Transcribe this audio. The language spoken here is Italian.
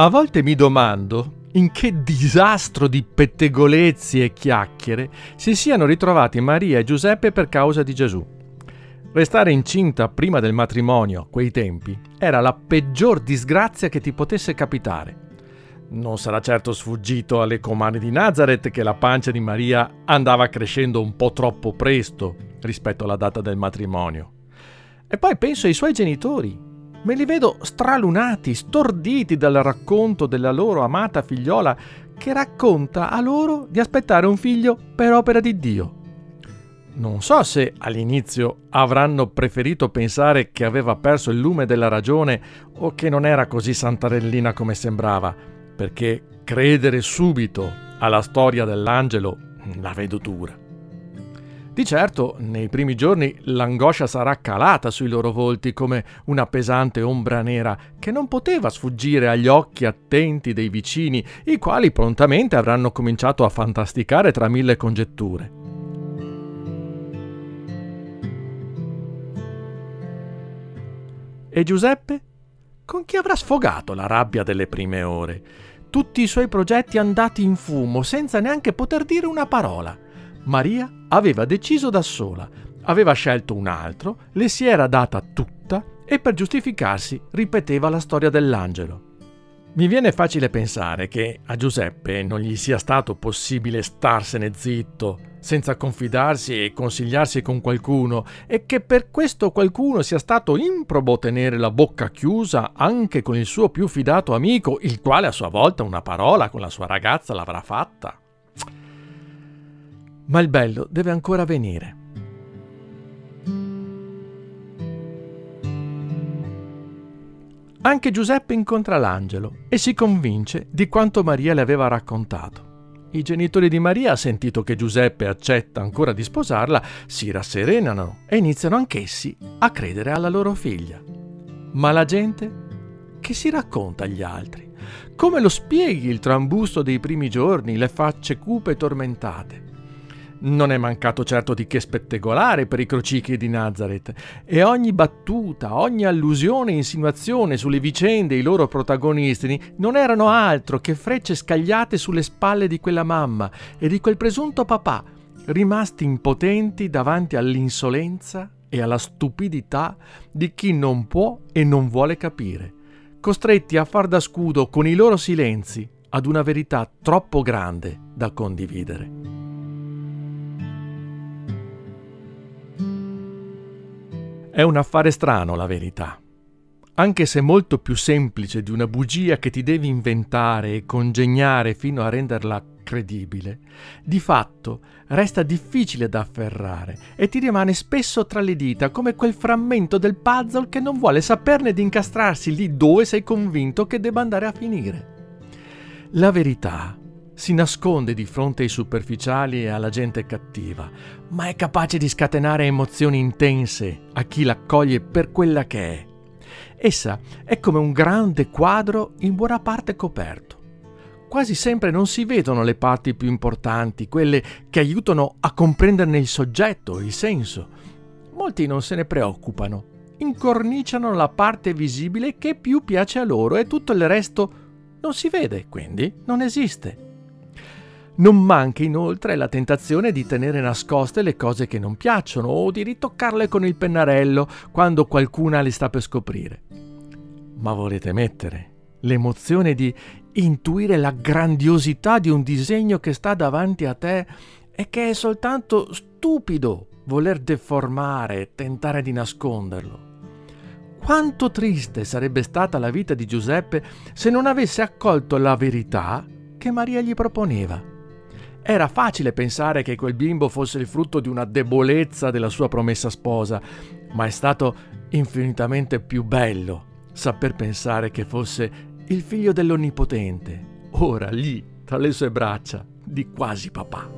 A volte mi domando in che disastro di pettegolezzi e chiacchiere si siano ritrovati Maria e Giuseppe per causa di Gesù. Restare incinta prima del matrimonio, a quei tempi, era la peggior disgrazia che ti potesse capitare. Non sarà certo sfuggito alle comandi di Nazareth che la pancia di Maria andava crescendo un po' troppo presto rispetto alla data del matrimonio. E poi penso ai suoi genitori, Me li vedo stralunati, storditi dal racconto della loro amata figliola che racconta a loro di aspettare un figlio per opera di Dio. Non so se all'inizio avranno preferito pensare che aveva perso il lume della ragione o che non era così santarellina come sembrava, perché credere subito alla storia dell'angelo la vedo dura. Di certo, nei primi giorni l'angoscia sarà calata sui loro volti come una pesante ombra nera che non poteva sfuggire agli occhi attenti dei vicini, i quali prontamente avranno cominciato a fantasticare tra mille congetture. E Giuseppe? Con chi avrà sfogato la rabbia delle prime ore? Tutti i suoi progetti andati in fumo senza neanche poter dire una parola. Maria aveva deciso da sola, aveva scelto un altro, le si era data tutta e per giustificarsi ripeteva la storia dell'angelo. Mi viene facile pensare che a Giuseppe non gli sia stato possibile starsene zitto, senza confidarsi e consigliarsi con qualcuno, e che per questo qualcuno sia stato improbo tenere la bocca chiusa anche con il suo più fidato amico, il quale a sua volta una parola con la sua ragazza l'avrà fatta. Ma il bello deve ancora venire. Anche Giuseppe incontra l'angelo e si convince di quanto Maria le aveva raccontato. I genitori di Maria, sentito che Giuseppe accetta ancora di sposarla, si rasserenano e iniziano anch'essi a credere alla loro figlia. Ma la gente che si racconta agli altri? Come lo spieghi il trambusto dei primi giorni, le facce cupe e tormentate? Non è mancato certo di che spettegolare per i crocicchi di Nazareth, e ogni battuta, ogni allusione e insinuazione sulle vicende e i loro protagonisti non erano altro che frecce scagliate sulle spalle di quella mamma e di quel presunto papà, rimasti impotenti davanti all'insolenza e alla stupidità di chi non può e non vuole capire, costretti a far da scudo con i loro silenzi ad una verità troppo grande da condividere. È un affare strano, la verità. Anche se molto più semplice di una bugia che ti devi inventare e congegnare fino a renderla credibile, di fatto resta difficile da afferrare e ti rimane spesso tra le dita come quel frammento del puzzle che non vuole saperne di incastrarsi lì dove sei convinto che debba andare a finire. La verità si nasconde di fronte ai superficiali e alla gente cattiva, ma è capace di scatenare emozioni intense a chi l'accoglie per quella che è. Essa è come un grande quadro in buona parte coperto. Quasi sempre non si vedono le parti più importanti, quelle che aiutano a comprenderne il soggetto, il senso. Molti non se ne preoccupano, incorniciano la parte visibile che più piace a loro e tutto il resto non si vede, quindi non esiste. Non manca inoltre la tentazione di tenere nascoste le cose che non piacciono o di ritoccarle con il pennarello quando qualcuna le sta per scoprire. Ma volete mettere l'emozione di intuire la grandiosità di un disegno che sta davanti a te e che è soltanto stupido voler deformare e tentare di nasconderlo. Quanto triste sarebbe stata la vita di Giuseppe se non avesse accolto la verità che Maria gli proponeva. Era facile pensare che quel bimbo fosse il frutto di una debolezza della sua promessa sposa, ma è stato infinitamente più bello saper pensare che fosse il figlio dell'Onnipotente, ora lì tra le sue braccia di quasi papà.